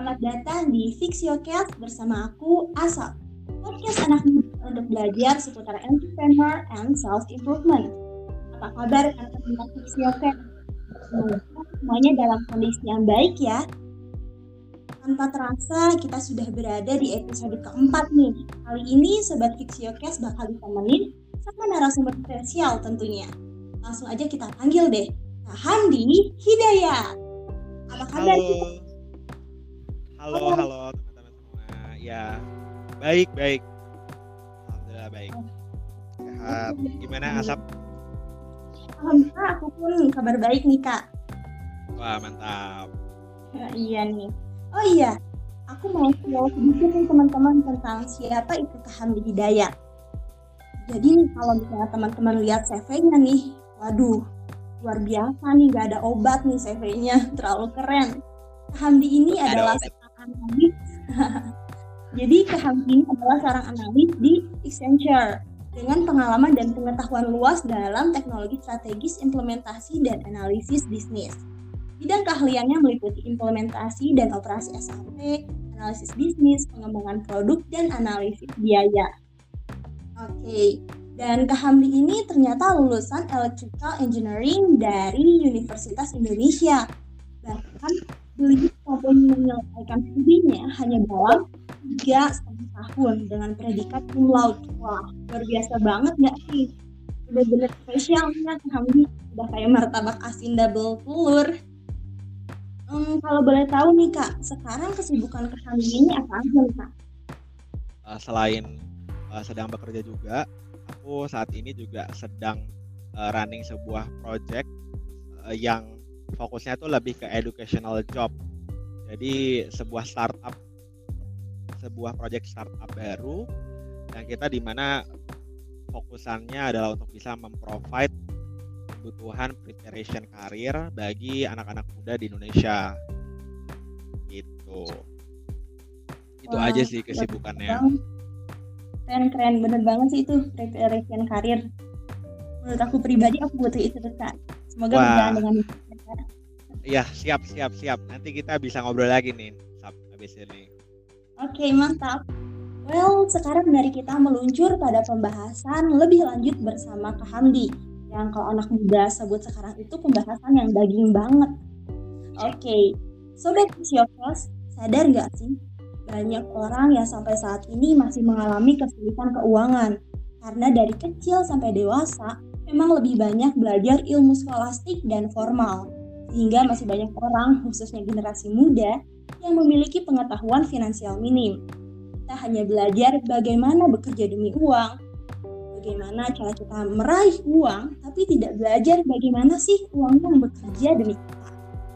selamat datang di Fix Your Cast bersama aku, Asap. Podcast anak muda untuk belajar seputar entrepreneur and self-improvement. Apa kabar teman-teman Fix Your? Semoga semuanya dalam kondisi yang baik ya. Tanpa terasa, kita sudah berada di episode keempat nih. Kali ini Sobat Fix Your Cast bakal ditemenin sama narasumber spesial tentunya. Langsung aja kita panggil deh. Handi Hidayat. Apa kabar? Halo. Halo, halo teman-teman semua. Ya, baik, baik. Alhamdulillah baik. Sehat. Gimana Asap? Alhamdulillah aku pun kabar baik nih kak. Wah, mantap. Nah, iya nih. Oh iya, aku mau tahu sedikit nih teman-teman tentang siapa itu Kak Hamdi Hidayat. Jadi nih kalau misalnya teman-teman lihat CV-nya nih, waduh, luar biasa nih, gak ada obat nih CV-nya, terlalu keren. Hamdi ini Ada adalah. Analis. Jadi Hamdi ini adalah seorang analis di Accenture dengan pengalaman dan pengetahuan luas dalam teknologi strategis implementasi dan analisis bisnis. Bidang keahliannya meliputi implementasi dan operasi SAP, analisis bisnis, pengembangan produk, dan analisis biaya. Oke, dan Kak Hamdi ini ternyata lulusan Electrical Engineering dari Universitas Indonesia. Bahkan beliau maupun menyelesaikan studinya hanya dalam tiga setengah tahun dengan predikat cum laude. Wah, luar biasa banget nggak sih? Bener-bener spesialnya Kak Hamdi. Udah kayak martabak asin double telur. Hmm, kalau boleh tahu nih Kak, sekarang kesibukan Hamdi ini apa aja nih Kak? Uh, selain uh, sedang bekerja juga, aku saat ini juga sedang uh, running sebuah project uh, yang fokusnya tuh lebih ke educational job. Jadi sebuah startup, sebuah project startup baru yang kita di mana fokusannya adalah untuk bisa memprovide kebutuhan preparation karir bagi anak-anak muda di Indonesia. Gitu. Itu Wah, aja sih kesibukannya. Bang, Keren-keren, bener banget sih itu preparation karir. Menurut aku pribadi, aku butuh itu Kak. Semoga berjalan dengan. Iya, siap, siap, siap. Nanti kita bisa ngobrol lagi nih, Sab, habis ini. Oke, mantap. Well, sekarang mari kita meluncur pada pembahasan lebih lanjut bersama Kak Hamdi. Yang kalau anak muda sebut sekarang itu pembahasan yang daging banget. Oke, Sobat Visiokos, sadar nggak sih? Banyak orang yang sampai saat ini masih mengalami kesulitan keuangan. Karena dari kecil sampai dewasa, memang lebih banyak belajar ilmu skolastik dan formal. Sehingga masih banyak orang, khususnya generasi muda, yang memiliki pengetahuan finansial minim. Kita hanya belajar bagaimana bekerja demi uang, bagaimana cara kita meraih uang, tapi tidak belajar bagaimana sih uang yang bekerja demi kita.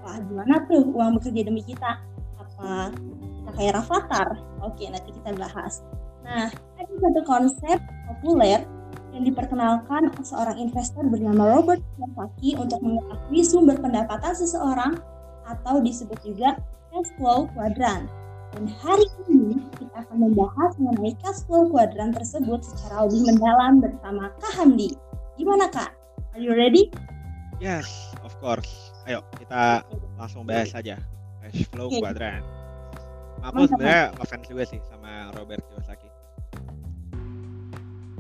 Wah, gimana tuh uang bekerja demi kita? Apa kita kayak Rafathar? Oke, nanti kita bahas. Nah, ada satu konsep populer yang diperkenalkan seorang investor bernama Robert Kiyosaki untuk mengetahui sumber pendapatan seseorang atau disebut juga cash flow quadrant. Dan hari ini kita akan membahas mengenai cash flow quadrant tersebut secara lebih mendalam bersama Kak Hamdi. Gimana Kak? Are you ready? Yes, of course. Ayo, kita langsung bahas saja. Cash flow Oke. quadrant. Aku sebenarnya ngefans juga sih sama Robert Kiyosaki.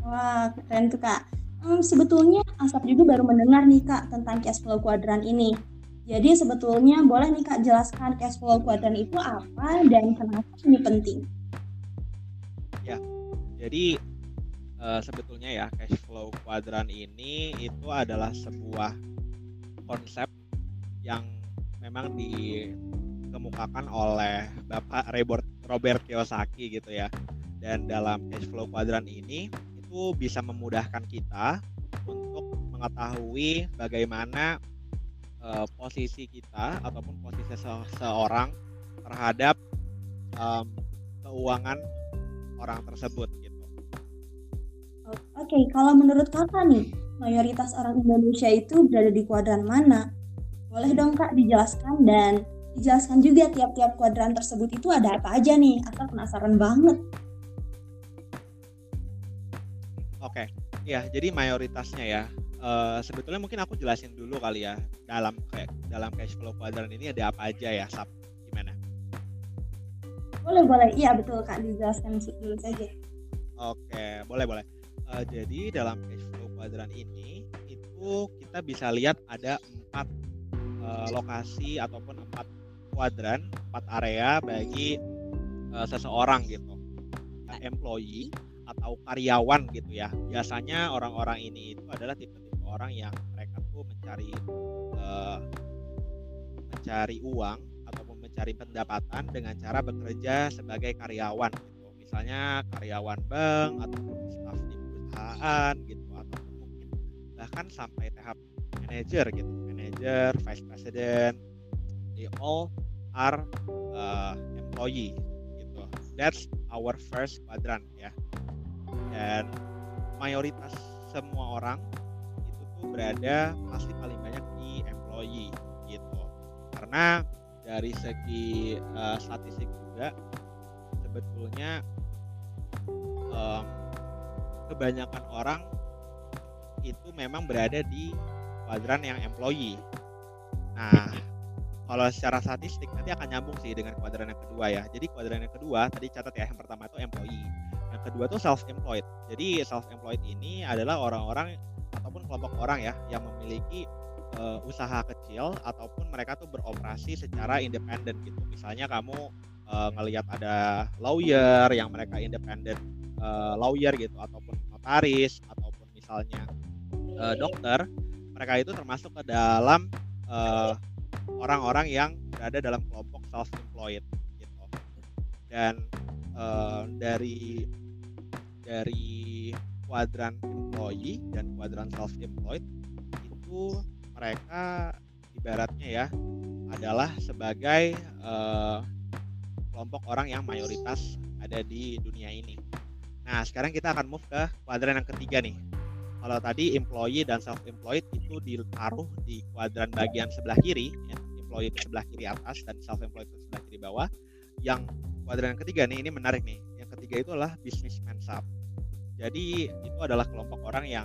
Wah, keren tuh Kak. Hmm, sebetulnya Asap juga baru mendengar nih Kak tentang cash flow quadrant ini. Jadi sebetulnya boleh nih Kak jelaskan cash flow quadrant itu apa dan kenapa ini penting? Jadi eh, sebetulnya ya cash flow quadrant ini itu adalah sebuah konsep yang memang dikemukakan oleh Bapak Robert Robert Kiyosaki gitu ya. Dan dalam cash flow quadrant ini itu bisa memudahkan kita untuk mengetahui bagaimana eh, posisi kita ataupun posisi se- seorang terhadap em, keuangan orang tersebut gitu. Oke, kalau menurut Kakak nih, mayoritas orang Indonesia itu berada di kuadran mana? Boleh dong Kak dijelaskan dan dijelaskan juga tiap-tiap kuadran tersebut itu ada apa aja nih? Asal penasaran banget. Oke, ya jadi mayoritasnya ya. eh, sebetulnya mungkin aku jelasin dulu kali ya dalam kayak dalam cash flow quadrant ini ada apa aja ya, Sab? Gimana? Boleh boleh, iya betul kak dijelaskan dulu saja. Oke, boleh boleh. Uh, jadi dalam cash flow kuadran ini itu kita bisa lihat ada empat uh, lokasi ataupun empat kuadran, empat area bagi uh, seseorang gitu, uh, employee atau karyawan gitu ya. Biasanya orang-orang ini itu adalah tipe-tipe orang yang mereka tuh mencari uh, mencari uang ataupun mencari pendapatan dengan cara bekerja sebagai karyawan gitu. Misalnya karyawan bank atau staf di perusahaan gitu atau mungkin bahkan sampai tahap manager gitu, manager, vice president, they all are uh, employee gitu. That's our first quadrant ya dan mayoritas semua orang itu tuh berada pasti paling banyak di employee gitu karena dari segi uh, statistik juga sebetulnya um, kebanyakan orang itu memang berada di kuadran yang employee. Nah, kalau secara statistik nanti akan nyambung sih dengan kuadran yang kedua ya. Jadi kuadran yang kedua tadi catat ya yang pertama itu employee kedua tuh self employed. Jadi self employed ini adalah orang-orang ataupun kelompok orang ya yang memiliki uh, usaha kecil ataupun mereka tuh beroperasi secara independen gitu. Misalnya kamu uh, ngelihat ada lawyer yang mereka independen uh, lawyer gitu ataupun notaris ataupun misalnya uh, dokter, mereka itu termasuk ke dalam orang-orang uh, yang berada dalam kelompok self employed gitu. Dan uh, dari dari kuadran employee dan kuadran self employed itu mereka ibaratnya ya adalah sebagai uh, kelompok orang yang mayoritas ada di dunia ini. Nah, sekarang kita akan move ke kuadran yang ketiga nih. Kalau tadi employee dan self employed itu ditaruh di kuadran bagian sebelah kiri, ya. employee di sebelah kiri atas dan self employed di sebelah kiri bawah. Yang kuadran yang ketiga nih ini menarik nih. Ketiga itu adalah businessman sub. Jadi itu adalah kelompok orang yang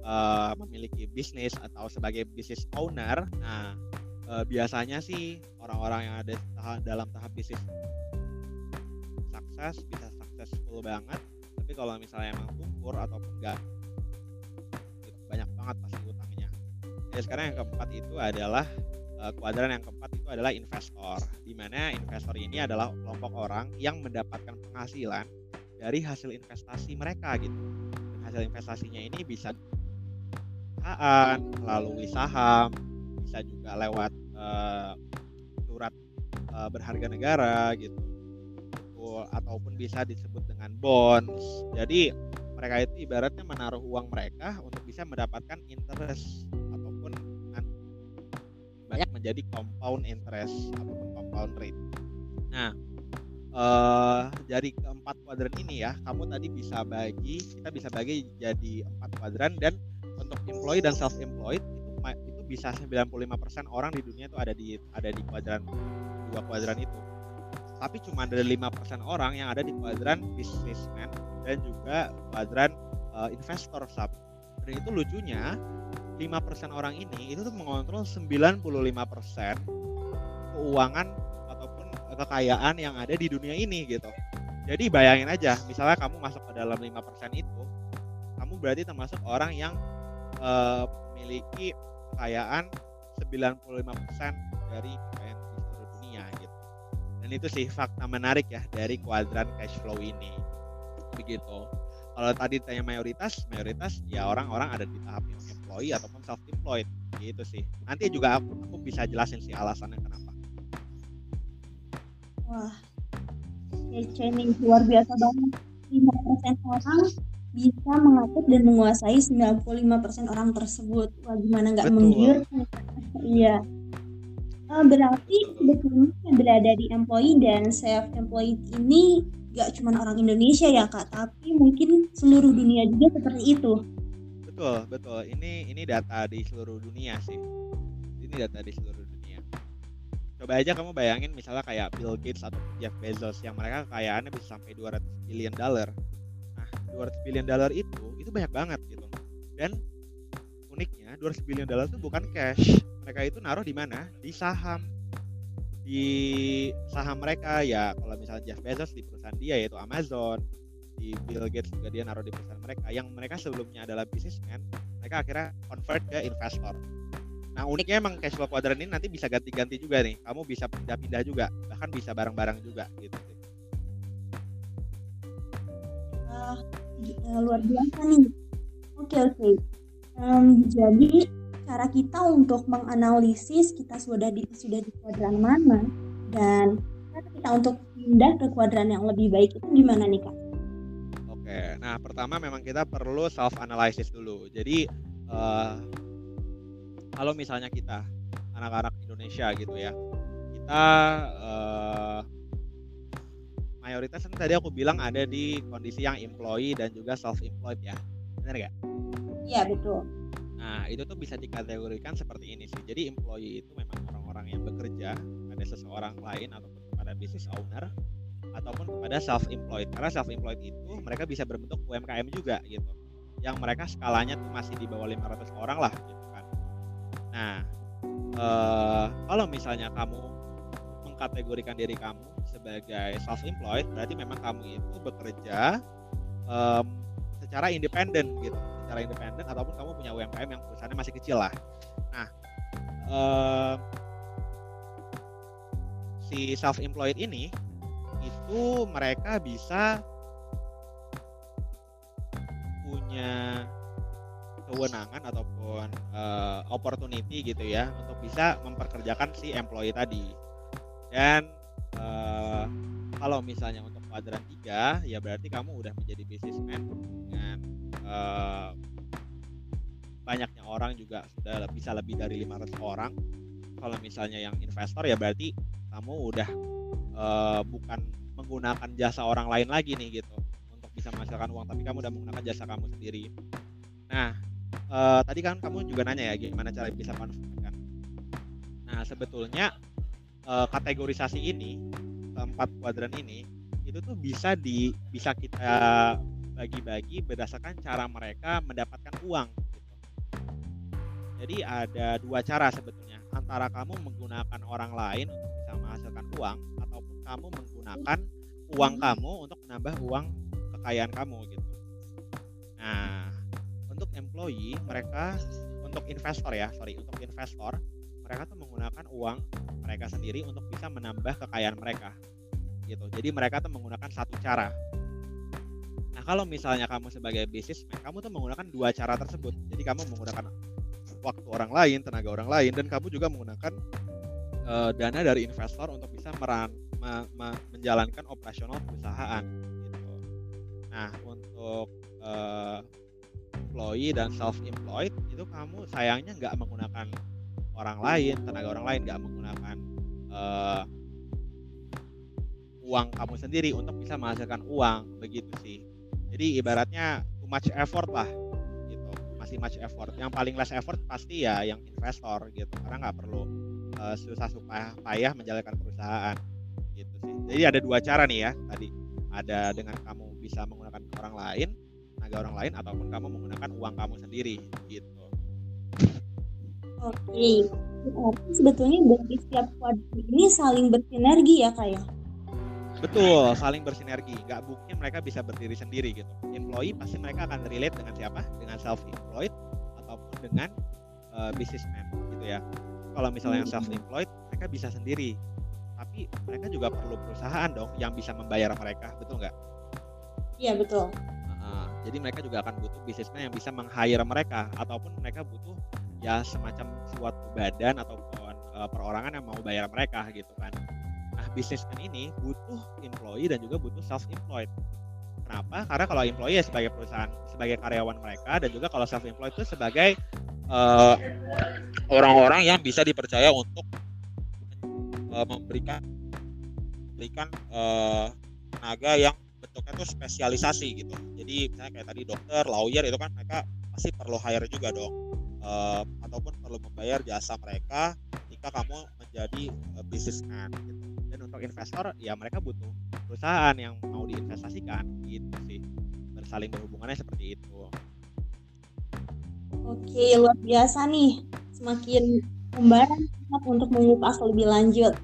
uh, memiliki bisnis atau sebagai business owner. Nah, uh, biasanya sih orang-orang yang ada dalam tahap bisnis sukses bisa successful banget. Tapi kalau misalnya emang tungkur ataupun enggak banyak banget pasti utangnya. Jadi sekarang yang keempat itu adalah kuadran yang keempat itu adalah investor, di mana investor ini adalah kelompok orang yang mendapatkan penghasilan dari hasil investasi mereka gitu. Dan hasil investasinya ini bisa perusahaan, melalui saham, bisa juga lewat uh, surat uh, berharga negara gitu. ataupun bisa disebut dengan bonds. Jadi mereka itu ibaratnya menaruh uang mereka untuk bisa mendapatkan interest banyak menjadi compound interest ataupun compound rate. Nah, uh, dari keempat kuadran ini ya kamu tadi bisa bagi kita bisa bagi jadi empat kuadran dan untuk employee dan self employed itu itu bisa 95% orang di dunia itu ada di ada di kuadran dua kuadran itu. Tapi cuma ada 5% orang yang ada di kuadran businessman dan juga kuadran uh, investor sub dan itu lucunya 5% orang ini itu tuh mengontrol 95% keuangan kekayaan yang ada di dunia ini gitu. Jadi bayangin aja, misalnya kamu masuk ke dalam 5% itu, kamu berarti termasuk orang yang uh, memiliki kekayaan 95% dari kekayaan di seluruh dunia gitu. Dan itu sih fakta menarik ya dari kuadran cash flow ini. Begitu. Kalau tadi tanya mayoritas, mayoritas ya orang-orang ada di tahap employee ataupun self employed gitu sih. Nanti juga aku, aku bisa jelasin sih alasannya kenapa. Wah, kece nih, luar biasa banget. 5% orang bisa mengatur dan menguasai 95% orang tersebut. Wah, gimana nggak menggiurkan? Iya. Uh, berarti sebetulnya berada di employee dan self employed ini gak cuma orang Indonesia ya kak, tapi mungkin seluruh dunia juga seperti itu. Betul, betul. Ini ini data di seluruh dunia sih. Ini data di seluruh coba aja kamu bayangin misalnya kayak Bill Gates atau Jeff Bezos yang mereka kekayaannya bisa sampai 200 billion dollar. Nah 200 billion dollar itu itu banyak banget gitu. Dan uniknya 200 billion dollar itu bukan cash. Mereka itu naruh di mana? Di saham. Di saham mereka ya kalau misalnya Jeff Bezos di perusahaan dia yaitu Amazon di Bill Gates juga dia naruh di perusahaan mereka. Yang mereka sebelumnya adalah businessman mereka akhirnya convert ke investor. Nah uniknya emang cash flow quadrant ini nanti bisa ganti-ganti juga nih. Kamu bisa pindah-pindah juga bahkan bisa bareng-bareng juga gitu. Uh, luar biasa nih. Oke okay, oke. Okay. um, jadi cara kita untuk menganalisis kita sudah di sudah di kuadran mana dan kita untuk pindah ke kuadran yang lebih baik itu gimana nih kak? Nah pertama memang kita perlu self analysis dulu. Jadi uh, kalau misalnya kita anak-anak Indonesia gitu ya, kita uh, mayoritas kan tadi aku bilang ada di kondisi yang employee dan juga self employed ya, benar nggak? Iya betul Nah, itu tuh bisa dikategorikan seperti ini sih. Jadi employee itu memang orang-orang yang bekerja pada seseorang lain ataupun kepada business owner ataupun kepada self employed. Karena self employed itu mereka bisa berbentuk UMKM juga gitu. Yang mereka skalanya tuh masih di bawah 500 orang lah gitu kan. Nah, eh, kalau misalnya kamu mengkategorikan diri kamu sebagai self employed, berarti memang kamu itu bekerja um, secara independen gitu secara independen ataupun kamu punya UMKM yang perusahaannya masih kecil lah. Nah, si self employed ini itu mereka bisa punya kewenangan ataupun uh, opportunity gitu ya untuk bisa memperkerjakan si employee tadi. Dan uh, kalau misalnya untuk kuadran 3 ya berarti kamu udah menjadi businessman dengan uh, banyaknya orang juga sudah bisa lebih dari 500 orang kalau misalnya yang investor ya berarti kamu udah uh, bukan menggunakan jasa orang lain lagi nih gitu untuk bisa menghasilkan uang tapi kamu udah menggunakan jasa kamu sendiri nah uh, tadi kan kamu juga nanya ya gimana cara bisa convert kan nah sebetulnya uh, kategorisasi ini empat kuadran ini itu tuh bisa di bisa kita bagi-bagi berdasarkan cara mereka mendapatkan uang. Gitu. Jadi ada dua cara sebetulnya antara kamu menggunakan orang lain untuk bisa menghasilkan uang kamu menggunakan uang kamu untuk menambah uang kekayaan kamu gitu. Nah, untuk employee mereka untuk investor ya, sorry untuk investor mereka tuh menggunakan uang mereka sendiri untuk bisa menambah kekayaan mereka gitu. Jadi mereka tuh menggunakan satu cara kalau misalnya kamu sebagai businessman, kamu tuh menggunakan dua cara tersebut. Jadi kamu menggunakan waktu orang lain, tenaga orang lain, dan kamu juga menggunakan uh, dana dari investor untuk bisa meran, me, me, menjalankan operasional perusahaan. Gitu. Nah, untuk uh, employee dan self-employed itu kamu sayangnya nggak menggunakan orang lain, tenaga orang lain, nggak menggunakan uh, uang kamu sendiri untuk bisa menghasilkan uang begitu sih jadi ibaratnya too much effort lah gitu masih much effort yang paling less effort pasti ya yang investor gitu karena nggak perlu uh, susah supaya payah menjalankan perusahaan gitu sih jadi ada dua cara nih ya tadi ada dengan kamu bisa menggunakan orang lain tenaga orang lain ataupun kamu menggunakan uang kamu sendiri gitu oke berarti sebetulnya dari setiap kuadran ini saling bersinergi ya kak ya Betul, saling bersinergi. Gak mungkin mereka bisa berdiri sendiri gitu. Employee pasti mereka akan relate dengan siapa? Dengan self-employed ataupun dengan uh, businessman gitu ya. Kalau misalnya yang self-employed, mereka bisa sendiri. Tapi mereka juga perlu perusahaan dong yang bisa membayar mereka, betul nggak? Iya betul. Uh, jadi mereka juga akan butuh businessman yang bisa meng-hire mereka ataupun mereka butuh ya semacam suatu badan ataupun uh, perorangan yang mau bayar mereka gitu kan businessman ini butuh employee dan juga butuh self employed. Kenapa? Karena kalau employee ya sebagai perusahaan, sebagai karyawan mereka dan juga kalau self employed itu sebagai orang eh, orang-orang yang bisa dipercaya untuk uh, memberikan memberikan uh, tenaga yang bentuknya itu spesialisasi gitu. Jadi misalnya kayak tadi dokter, lawyer itu kan mereka pasti perlu hire juga dong. Uh, ataupun perlu membayar jasa mereka ketika kamu menjadi uh, businessman gitu untuk investor ya mereka butuh perusahaan yang mau diinvestasikan gitu sih bersaling berhubungannya seperti itu oke luar biasa nih semakin membara untuk mengupas lebih lanjut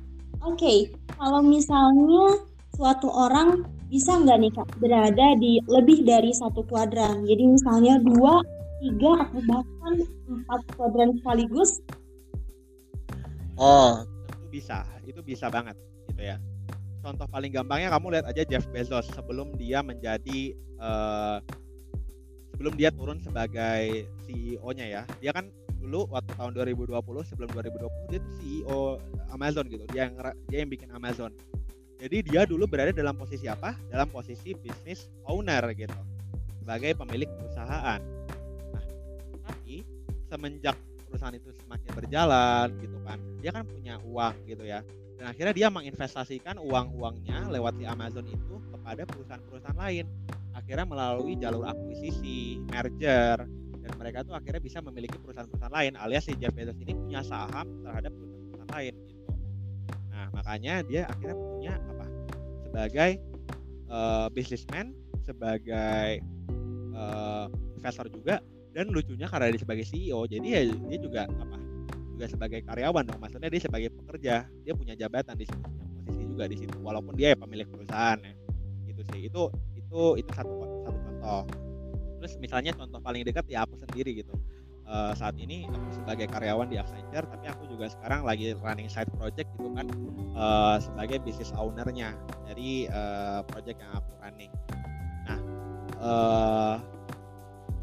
okay. kalau misalnya suatu orang bisa nggak nih kak berada di lebih dari satu kuadran? Jadi misalnya dua, tiga atau bahkan empat kuadran sekaligus? Oh, itu bisa, itu bisa banget gitu ya. Contoh paling gampangnya kamu lihat aja Jeff Bezos sebelum dia menjadi uh, sebelum dia turun sebagai CEO-nya ya. Dia kan dulu waktu tahun 2020 sebelum 2020 dia tuh CEO Amazon gitu. Dia yang dia yang bikin Amazon jadi dia dulu berada dalam posisi apa? Dalam posisi bisnis owner gitu, sebagai pemilik perusahaan. Nah, tapi semenjak perusahaan itu semakin berjalan gitu kan, dia kan punya uang gitu ya. Dan akhirnya dia menginvestasikan uang-uangnya lewat si Amazon itu kepada perusahaan-perusahaan lain. Akhirnya melalui jalur akuisisi, merger, mereka tuh akhirnya bisa memiliki perusahaan-perusahaan lain alias si Jeff Bezos ini punya saham terhadap perusahaan-perusahaan lain gitu. Nah, makanya dia akhirnya punya sebagai uh, businessman, sebagai uh, investor juga dan lucunya karena dia sebagai CEO jadi ya dia juga apa? Juga sebagai karyawan dong maksudnya dia sebagai pekerja dia punya jabatan di situ punya posisi juga di situ walaupun dia ya pemilik perusahaan ya. Gitu sih itu itu itu satu satu contoh terus misalnya contoh paling dekat ya aku sendiri gitu. Uh, saat ini aku sebagai karyawan di Accenture tapi aku juga sekarang lagi running side project gitu kan uh, sebagai business ownernya dari uh, project yang aku running. Nah, uh,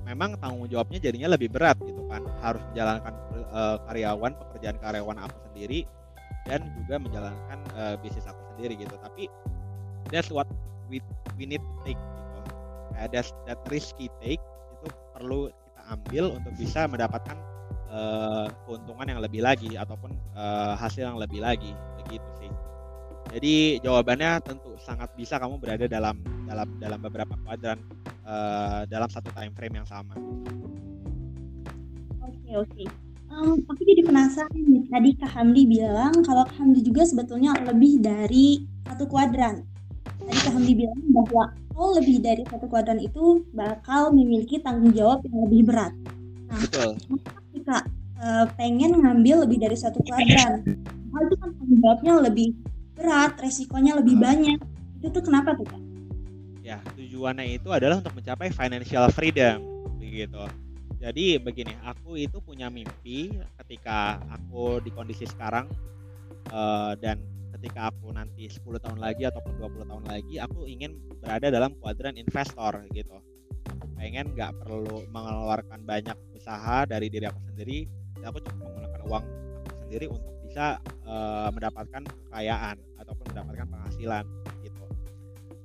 memang tanggung jawabnya jadinya lebih berat gitu kan harus menjalankan uh, karyawan pekerjaan karyawan aku sendiri dan juga menjalankan uh, bisnis aku sendiri gitu. Tapi that's what we we need to take uh, that's that risky take itu perlu ambil untuk bisa mendapatkan uh, keuntungan yang lebih lagi ataupun uh, hasil yang lebih lagi begitu sih. Jadi jawabannya tentu sangat bisa kamu berada dalam dalam dalam beberapa kuadran uh, dalam satu time frame yang sama. Oke okay, oke. Okay. Um, aku jadi penasaran nih tadi Kak Hamdi bilang kalau Kak Hamdi juga sebetulnya lebih dari satu kuadran. Tadi Kak Hamdi bilang bahwa lebih dari satu kuadran itu bakal memiliki tanggung jawab yang lebih berat. Nah, Betul. Jika uh, pengen ngambil lebih dari satu kuadran, hal itu kan tanggung jawabnya lebih berat, resikonya lebih hmm. banyak. Itu tuh kenapa tuh kak? Ya tujuannya itu adalah untuk mencapai financial freedom, begitu. Jadi begini, aku itu punya mimpi ketika aku di kondisi sekarang uh, dan ketika aku nanti 10 tahun lagi ataupun 20 tahun lagi aku ingin berada dalam kuadran investor gitu. Pengen nggak perlu mengeluarkan banyak usaha dari diri aku sendiri aku cukup menggunakan uang aku sendiri untuk bisa uh, mendapatkan kekayaan ataupun mendapatkan penghasilan gitu.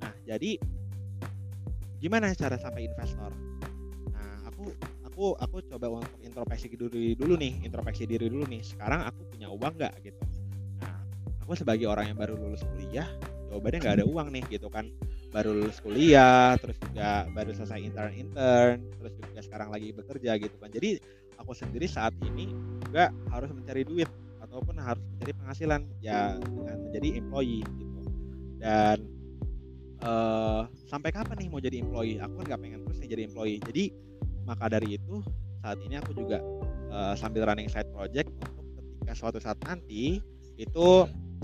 Nah jadi gimana cara sampai investor? Nah aku aku aku coba untuk introspeksi diri dulu nih introspeksi diri dulu nih. Sekarang aku punya uang nggak gitu aku sebagai orang yang baru lulus kuliah jawabannya nggak ada uang nih gitu kan. Baru lulus kuliah terus juga baru selesai intern intern terus juga sekarang lagi bekerja gitu kan. Jadi aku sendiri saat ini juga harus mencari duit ataupun harus mencari penghasilan ya dengan menjadi employee gitu. Dan uh, sampai kapan nih mau jadi employee? Aku kan nggak pengen terus nih jadi employee. Jadi maka dari itu saat ini aku juga uh, sambil running side project untuk ketika suatu saat nanti itu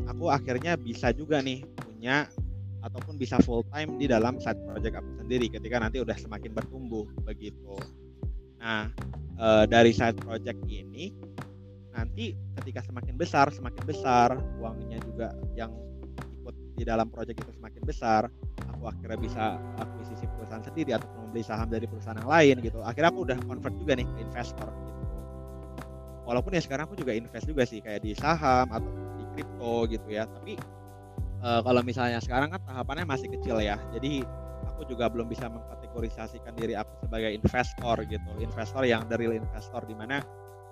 aku akhirnya bisa juga nih punya ataupun bisa full time di dalam side project aku sendiri ketika nanti udah semakin bertumbuh begitu. Nah, e, dari side project ini nanti ketika semakin besar, semakin besar uangnya juga yang ikut di dalam project itu semakin besar, aku akhirnya bisa akuisisi perusahaan sendiri atau membeli saham dari perusahaan yang lain gitu. Akhirnya aku udah convert juga nih ke investor gitu. Walaupun ya sekarang aku juga invest juga sih kayak di saham atau kripto gitu ya. Tapi uh, kalau misalnya sekarang kan tahapannya masih kecil ya. Jadi aku juga belum bisa mengkategorisasikan diri aku sebagai investor gitu. Investor yang dari investor di mana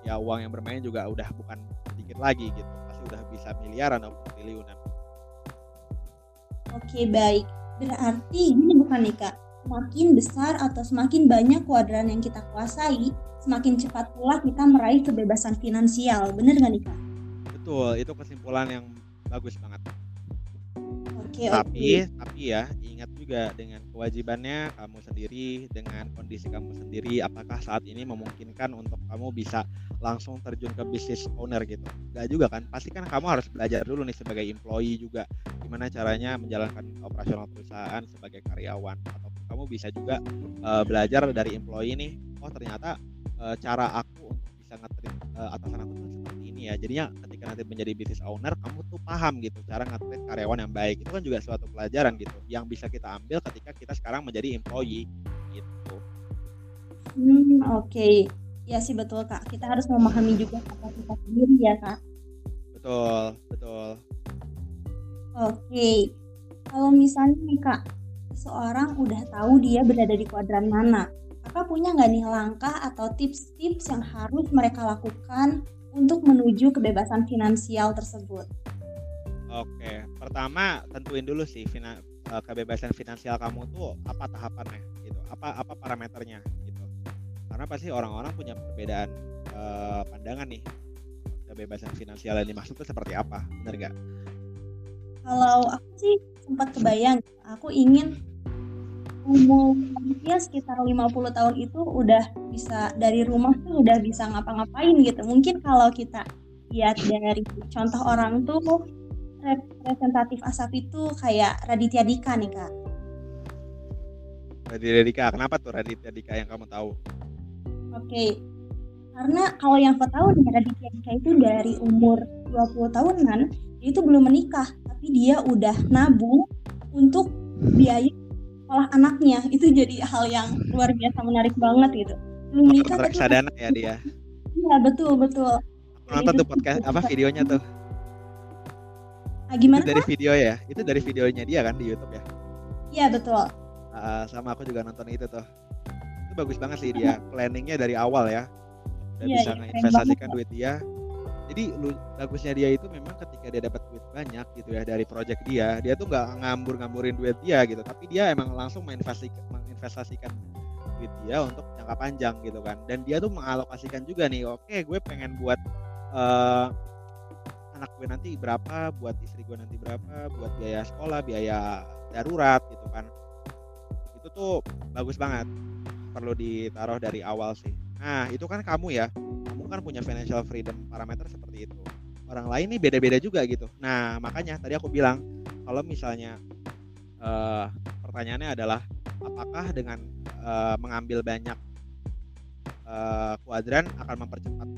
ya uang yang bermain juga udah bukan sedikit lagi gitu. Pasti udah bisa miliaran atau triliunan. Oke baik. Berarti ini bukan nih kak? Semakin besar atau semakin banyak kuadran yang kita kuasai semakin cepat pula kita meraih kebebasan finansial. Bener nggak nih kak Betul, itu kesimpulan yang bagus banget. Oke, Oke, tapi oke. tapi ya ingat juga dengan kewajibannya kamu sendiri dengan kondisi kamu sendiri apakah saat ini memungkinkan untuk kamu bisa langsung terjun ke bisnis owner gitu Gak juga kan pasti kan kamu harus belajar dulu nih sebagai employee juga gimana caranya menjalankan operasional perusahaan sebagai karyawan atau kamu bisa juga uh, belajar dari employee nih oh ternyata uh, cara aku untuk bisa ngetrit uh, atasan aku tuh seperti ya. Jadinya ketika nanti menjadi business owner kamu tuh paham gitu cara ngetrit karyawan yang baik. Itu kan juga suatu pelajaran gitu yang bisa kita ambil ketika kita sekarang menjadi employee gitu. Hmm oke. Okay. ya sih betul kak. Kita harus memahami juga kita sendiri ya kak. Betul betul. Oke. Okay. kalau misalnya nih kak seseorang udah tahu dia berada di kuadran mana Kakak punya nggak nih langkah atau tips-tips yang harus mereka lakukan untuk menuju kebebasan finansial tersebut? Oke, pertama tentuin dulu sih fina, eh, kebebasan finansial kamu tuh apa tahapannya gitu, apa apa parameternya gitu. Karena pasti orang-orang punya perbedaan uh, pandangan nih kebebasan finansial yang dimaksud itu seperti apa, benar nggak? Kalau aku sih sempat kebayang, aku ingin umurnya sekitar 50 tahun itu udah bisa dari rumah tuh udah bisa ngapa-ngapain gitu. Mungkin kalau kita lihat dari contoh orang tuh representatif asap itu kayak Raditya Dika nih kak. Raditya Dika, kenapa tuh Raditya Dika yang kamu tahu? Oke, karena kalau yang aku tahu nih Raditya Dika itu dari umur 20 tahunan dia itu belum menikah, tapi dia udah nabung untuk biaya sekolah anaknya. Itu jadi hal yang luar biasa menarik banget gitu. Belum nikah tapi sadana ya dia. Iya betul betul. Aku nonton tuh podcast apa videonya tuh? Ah, gimana itu dari video ya? Itu dari videonya dia kan di YouTube ya? Iya betul. Uh, sama aku juga nonton itu tuh. Itu bagus banget sih dia. Planningnya dari awal ya. Udah ya, bisa ya, ngeinvestasikan duit dia jadi lu bagusnya dia itu memang ketika dia dapat duit banyak gitu ya dari project dia dia tuh nggak ngambur-ngamburin duit dia gitu. Tapi dia emang langsung menginvestasikan menginvestasikan duit dia untuk jangka panjang gitu kan. Dan dia tuh mengalokasikan juga nih oke okay, gue pengen buat uh, anak gue nanti berapa buat istri gue nanti berapa buat biaya sekolah biaya darurat gitu kan. Itu tuh bagus banget perlu ditaruh dari awal sih. Nah itu kan kamu ya kan punya financial freedom parameter seperti itu. Orang lain nih beda-beda juga gitu. Nah makanya tadi aku bilang kalau misalnya uh, pertanyaannya adalah apakah dengan uh, mengambil banyak uh, kuadran akan mempercepat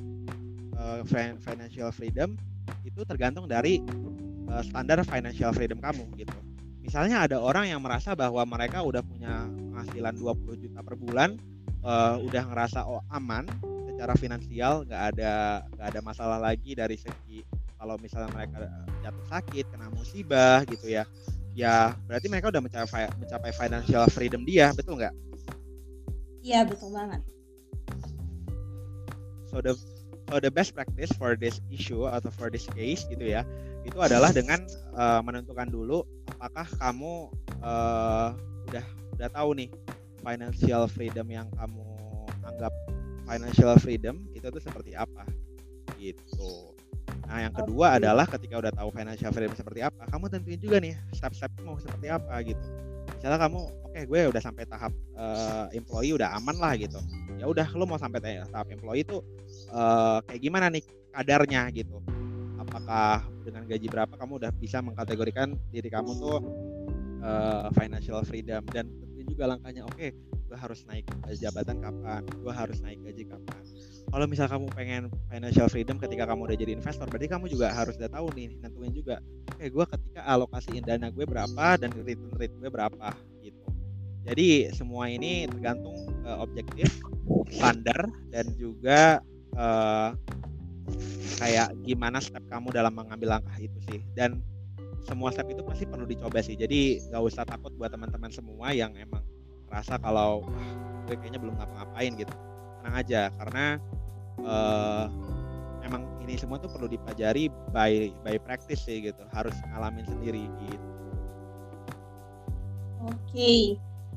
uh, financial freedom? Itu tergantung dari uh, standar financial freedom kamu gitu. Misalnya ada orang yang merasa bahwa mereka udah punya penghasilan 20 juta per bulan uh, udah ngerasa oh aman secara finansial nggak ada nggak ada masalah lagi dari segi kalau misalnya mereka jatuh sakit kena musibah gitu ya ya berarti mereka udah mencapai mencapai financial freedom dia betul nggak? Iya betul banget. So the so the best practice for this issue atau for this case gitu ya itu adalah dengan uh, menentukan dulu apakah kamu uh, udah udah tahu nih financial freedom yang kamu financial freedom itu tuh seperti apa? Gitu. Nah yang kedua okay. adalah ketika udah tahu financial freedom seperti apa kamu tentuin juga nih step-step mau seperti apa gitu. Misalnya kamu oke okay, gue udah sampai tahap uh, employee udah aman lah gitu. Ya udah lo mau sampai tahap employee itu uh, kayak gimana nih kadarnya gitu? Apakah dengan gaji berapa kamu udah bisa mengkategorikan diri kamu tuh uh, financial freedom? Dan tentuin juga langkahnya oke okay, gue harus naik jabatan kapan gue harus naik gaji kapan. Kalau misal kamu pengen financial freedom ketika kamu udah jadi investor berarti kamu juga harus udah tahu nih nentuin juga oke gue ketika alokasiin dana gue berapa dan return rate gue berapa gitu. Jadi semua ini tergantung uh, objektif standar dan juga uh, kayak gimana step kamu dalam mengambil langkah itu sih. Dan semua step itu pasti perlu dicoba sih. Jadi gak usah takut buat teman-teman semua yang emang rasa kalau gue kayaknya belum ngapa-ngapain gitu. Tenang aja karena uh, emang ini semua tuh perlu dipelajari by by practice sih gitu. Harus ngalamin sendiri gitu. Oke. Okay.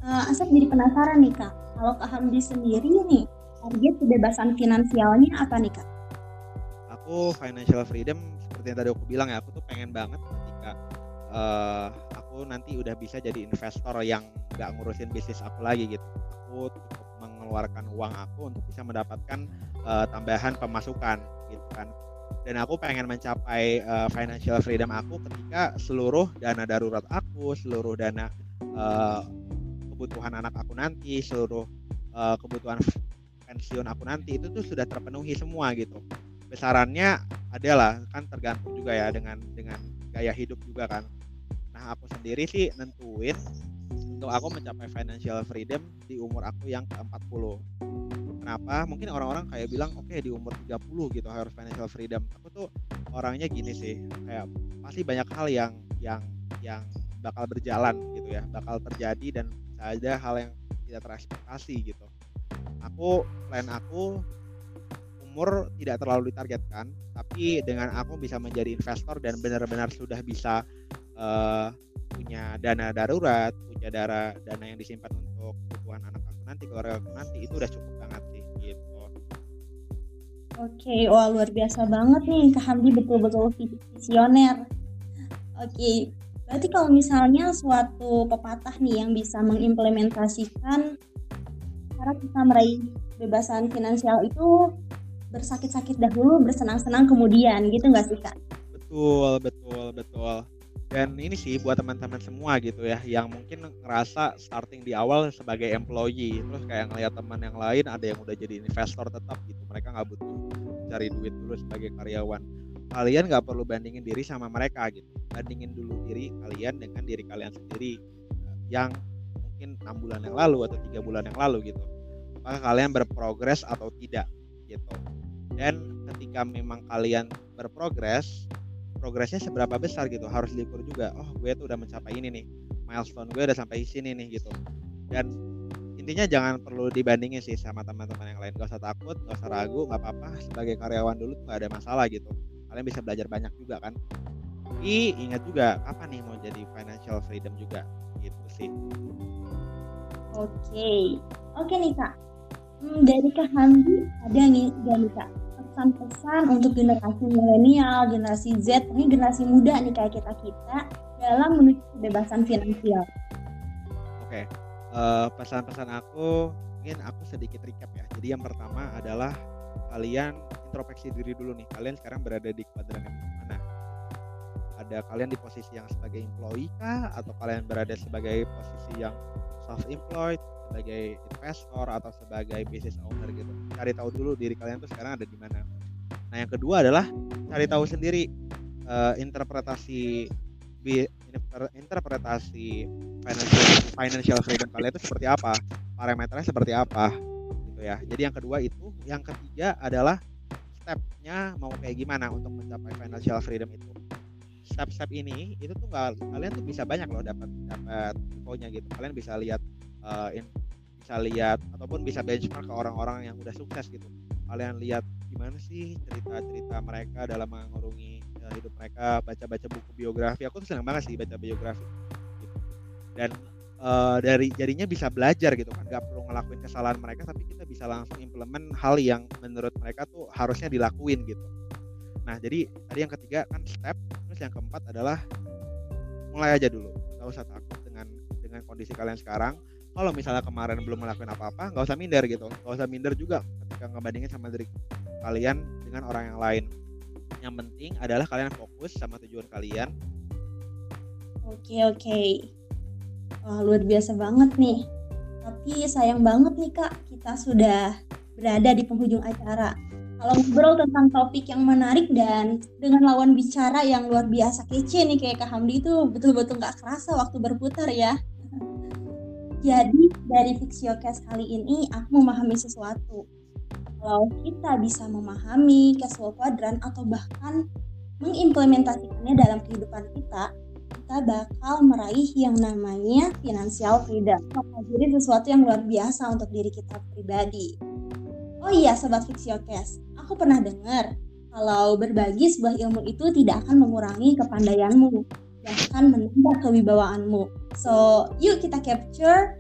uh, eh, Asep jadi penasaran nih kak. Kalau kak Hamdi sendiri nih target kebebasan finansialnya apa nih kak? Aku financial freedom seperti yang tadi aku bilang ya aku tuh pengen banget ketika uh, aku nanti udah bisa jadi investor yang nggak ngurusin bisnis aku lagi gitu. Aku cukup mengeluarkan uang aku untuk bisa mendapatkan uh, tambahan pemasukan gitu kan. Dan aku pengen mencapai uh, financial freedom aku ketika seluruh dana darurat aku seluruh dana uh, kebutuhan anak aku nanti seluruh uh, kebutuhan pensiun aku nanti itu tuh sudah terpenuhi semua gitu. Besarannya adalah kan tergantung juga ya dengan dengan gaya hidup juga kan nah aku sendiri sih nentuin untuk aku mencapai financial freedom di umur aku yang ke-40 kenapa? Mungkin orang-orang kayak bilang oke okay, di umur 30 gitu harus financial freedom. Aku tuh orangnya gini sih kayak pasti banyak hal yang yang yang bakal berjalan gitu ya bakal terjadi dan ada hal yang tidak terekspektasi gitu. Aku plan aku umur tidak terlalu ditargetkan tapi dengan aku bisa menjadi investor dan benar-benar sudah bisa uh, punya dana darurat punya dana dana yang disimpan untuk kebutuhan anak aku nanti keluarga aku nanti itu udah cukup banget sih gitu Oke, wah luar biasa banget nih Kak Hamdi betul-betul visioner. Oke, berarti kalau misalnya suatu pepatah nih yang bisa mengimplementasikan cara kita meraih kebebasan finansial itu bersakit-sakit dahulu, bersenang-senang kemudian, gitu nggak sih kak? Betul, betul, betul. Dan ini sih buat teman-teman semua gitu ya, yang mungkin ngerasa starting di awal sebagai employee, terus kayak ngeliat teman yang lain ada yang udah jadi investor tetap gitu, mereka nggak butuh cari duit dulu sebagai karyawan. Kalian nggak perlu bandingin diri sama mereka gitu, bandingin dulu diri kalian dengan diri kalian sendiri yang mungkin enam bulan yang lalu atau tiga bulan yang lalu gitu apakah kalian berprogres atau tidak gitu dan ketika memang kalian berprogres progresnya seberapa besar gitu. Harus diukur juga oh gue tuh udah mencapai ini nih. Milestone gue udah sampai sini nih gitu. Dan intinya jangan perlu dibandingin sih sama teman-teman yang lain. Gak usah takut gak usah ragu gak apa-apa. Sebagai karyawan dulu tuh gak ada masalah gitu. Kalian bisa belajar banyak juga kan. Tapi ingat juga kapan nih mau jadi financial freedom juga? Gitu sih. Oke. Oke nih kak. Hmm, dari Kak ada nih gak nih Kak pesan-pesan untuk generasi milenial, generasi Z, ini generasi muda nih kayak kita kita dalam menuju kebebasan finansial. Oke, okay. uh, eh, pesan-pesan aku mungkin aku sedikit recap ya. Jadi yang pertama adalah kalian introspeksi diri dulu nih. Kalian sekarang berada di kuadran yang mana? Ada kalian di posisi yang sebagai employee kah atau kalian berada sebagai posisi yang self employed sebagai investor atau sebagai business owner gitu. Cari tahu dulu diri kalian tuh sekarang ada di mana. Nah yang kedua adalah cari tahu sendiri uh, interpretasi interpretasi financial financial freedom kalian itu seperti apa parameternya seperti apa gitu ya. Jadi yang kedua itu yang ketiga adalah stepnya mau kayak gimana untuk mencapai financial freedom itu. Step-step ini itu tuh nggak kalian tuh bisa banyak loh dapat dapat infonya gitu. Kalian bisa lihat uh, in, bisa lihat ataupun bisa benchmark ke orang-orang yang udah sukses gitu. Kalian lihat gimana sih cerita-cerita mereka dalam mengurungi uh, hidup mereka baca-baca buku biografi. Aku tuh senang banget sih baca biografi. Gitu. dan uh, dari jadinya bisa belajar gitu kan. Nggak perlu ngelakuin kesalahan mereka tapi kita bisa langsung implement hal yang menurut mereka tuh harusnya dilakuin gitu. Nah jadi tadi yang ketiga kan step terus yang keempat adalah mulai aja dulu. Nggak usah takut dengan dengan kondisi kalian sekarang kalau misalnya kemarin belum melakukan apa-apa nggak usah minder gitu. Nggak usah minder juga ketika ngebandingin sama diri kalian dengan orang yang lain. Yang penting adalah kalian fokus sama tujuan kalian. Oke oke. Wah, luar biasa banget nih. Tapi sayang banget nih kak kita sudah berada di penghujung acara. Kalau ngobrol tentang topik yang menarik dan dengan lawan bicara yang luar biasa kece nih kayak Kak Hamdi itu betul-betul gak kerasa waktu berputar ya. Jadi dari Fixiocast kali ini aku memahami sesuatu. Kalau kita bisa memahami cash flow quadrant atau bahkan mengimplementasikannya dalam kehidupan kita, kita bakal meraih yang namanya financial freedom. Jadi sesuatu yang luar biasa untuk diri kita pribadi. Oh iya Sobat Fixiocast, aku pernah dengar kalau berbagi sebuah ilmu itu tidak akan mengurangi kepandaianmu, bahkan menambah kewibawaanmu. So, yuk kita capture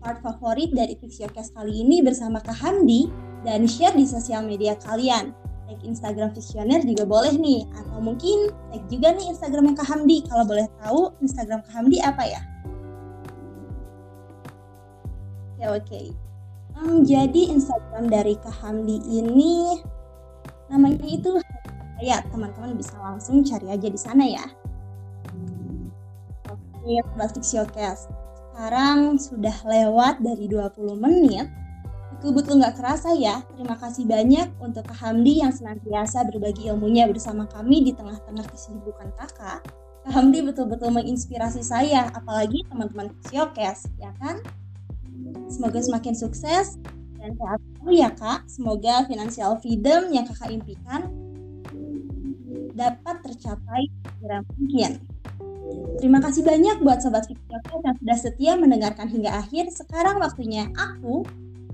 part favorit dari Fixiocast kali ini bersama Kak Hamdi dan share di sosial media kalian. tag Instagram Visioner juga boleh nih. Atau mungkin tag juga nih Instagramnya Kak Hamdi. Kalau boleh tahu Instagram Kak Hamdi apa ya? Ya oke. Okay. Um, jadi Instagram dari Kak Hamdi ini namanya itu ya teman-teman bisa langsung cari aja di sana ya. Oke, Sobat Showcase. Sekarang sudah lewat dari 20 menit Betul-betul nggak kerasa ya. Terima kasih banyak untuk Kak Hamdi yang senantiasa berbagi ilmunya bersama kami di tengah-tengah kesibukan kakak. Kak Hamdi betul-betul menginspirasi saya, apalagi teman-teman Siokes, ya kan? Semoga semakin sukses dan sehat selalu ya kak. Semoga financial freedom yang kakak impikan dapat tercapai segera mungkin. Terima kasih banyak buat Sobat Fiksiokes yang sudah setia mendengarkan hingga akhir. Sekarang waktunya aku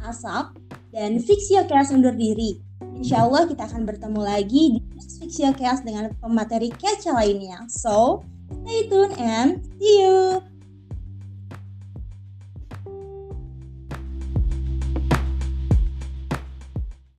Asap, dan Fixio Chaos undur diri. Insya Allah kita akan bertemu lagi di Fixio Chaos dengan pemateri kece lainnya. So, stay tuned and see you!